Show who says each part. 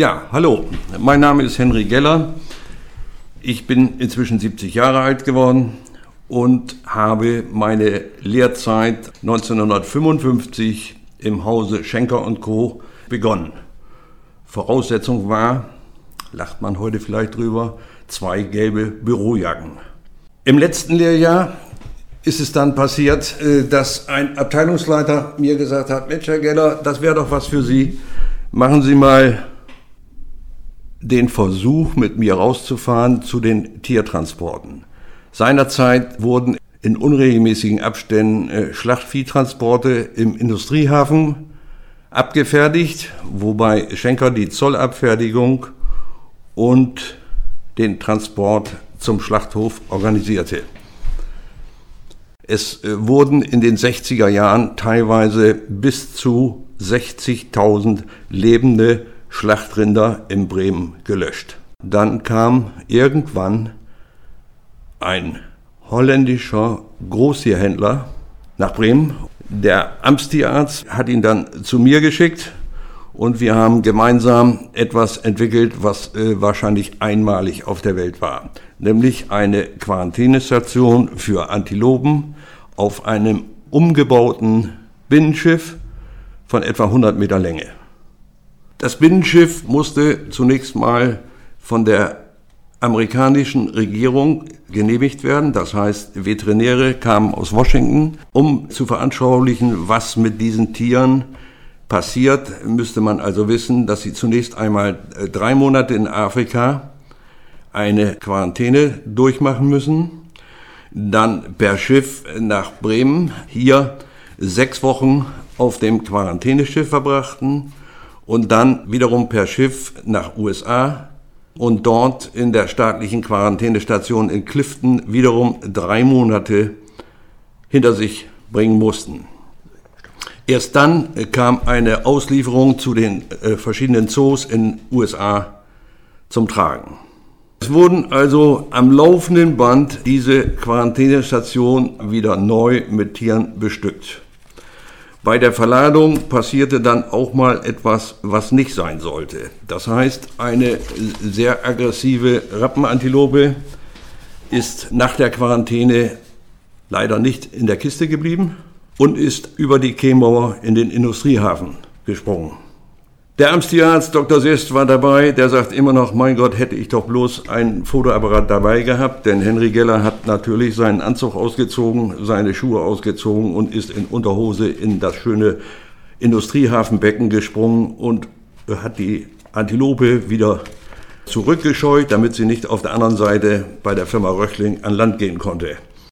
Speaker 1: Ja, hallo, mein Name ist Henry Geller. Ich bin inzwischen 70 Jahre alt geworden und habe meine Lehrzeit 1955 im Hause Schenker und Co. begonnen. Voraussetzung war, lacht man heute vielleicht drüber, zwei gelbe Bürojacken. Im letzten Lehrjahr ist es dann passiert, äh, dass ein Abteilungsleiter mir gesagt hat, Mensch, Herr Geller, das wäre doch was für Sie. Machen Sie mal den Versuch, mit mir rauszufahren zu den Tiertransporten. Seinerzeit wurden in unregelmäßigen Abständen äh, Schlachtviehtransporte im Industriehafen abgefertigt, wobei Schenker die Zollabfertigung und den Transport zum Schlachthof organisierte. Es äh, wurden in den 60er Jahren teilweise bis zu 60.000 lebende Schlachtrinder in Bremen gelöscht. Dann kam irgendwann ein holländischer Großtierhändler nach Bremen. Der Amtstierarzt hat ihn dann zu mir geschickt und wir haben gemeinsam etwas entwickelt, was äh, wahrscheinlich einmalig auf der Welt war, nämlich eine Quarantänestation für Antilopen auf einem umgebauten Binnenschiff von etwa 100 Meter Länge. Das Binnenschiff musste zunächst mal von der amerikanischen Regierung genehmigt werden. Das heißt, Veterinäre kamen aus Washington, um zu veranschaulichen, was mit diesen Tieren passiert, müsste man also wissen, dass sie zunächst einmal äh, drei Monate in Afrika eine Quarantäne durchmachen müssen, dann per Schiff nach Bremen, hier sechs Wochen auf dem Quarantäneschiff verbrachten und dann wiederum per Schiff nach USA und dort in der staatlichen Quarantänestation in Clifton wiederum drei Monate hinter sich bringen mussten. Erst dann kam eine Auslieferung zu den äh, verschiedenen Zoos in USA zum Tragen. Es wurden also am laufenden Band diese Quarantänestation wieder neu mit Tieren bestückt. Bei der Verladung passierte dann auch mal etwas, was nicht sein sollte. Das heißt, eine sehr aggressive Rappenantilope ist nach der Quarantäne leider nicht in der Kiste geblieben und ist über die Kehlmauer in den Industriehafen gesprungen. Der Amtstierarzt Dr. Sest war dabei, der sagt immer noch, mein Gott, hätte ich doch bloß ein Fotoapparat dabei gehabt, denn Henry Geller hat natürlich seinen Anzug ausgezogen, seine Schuhe ausgezogen und ist in Unterhose in das schöne Industriehafenbecken gesprungen und hat die Antilope wieder zurückgescheut, damit sie nicht auf der anderen Seite bei der Firma Röchling an Land gehen konnte.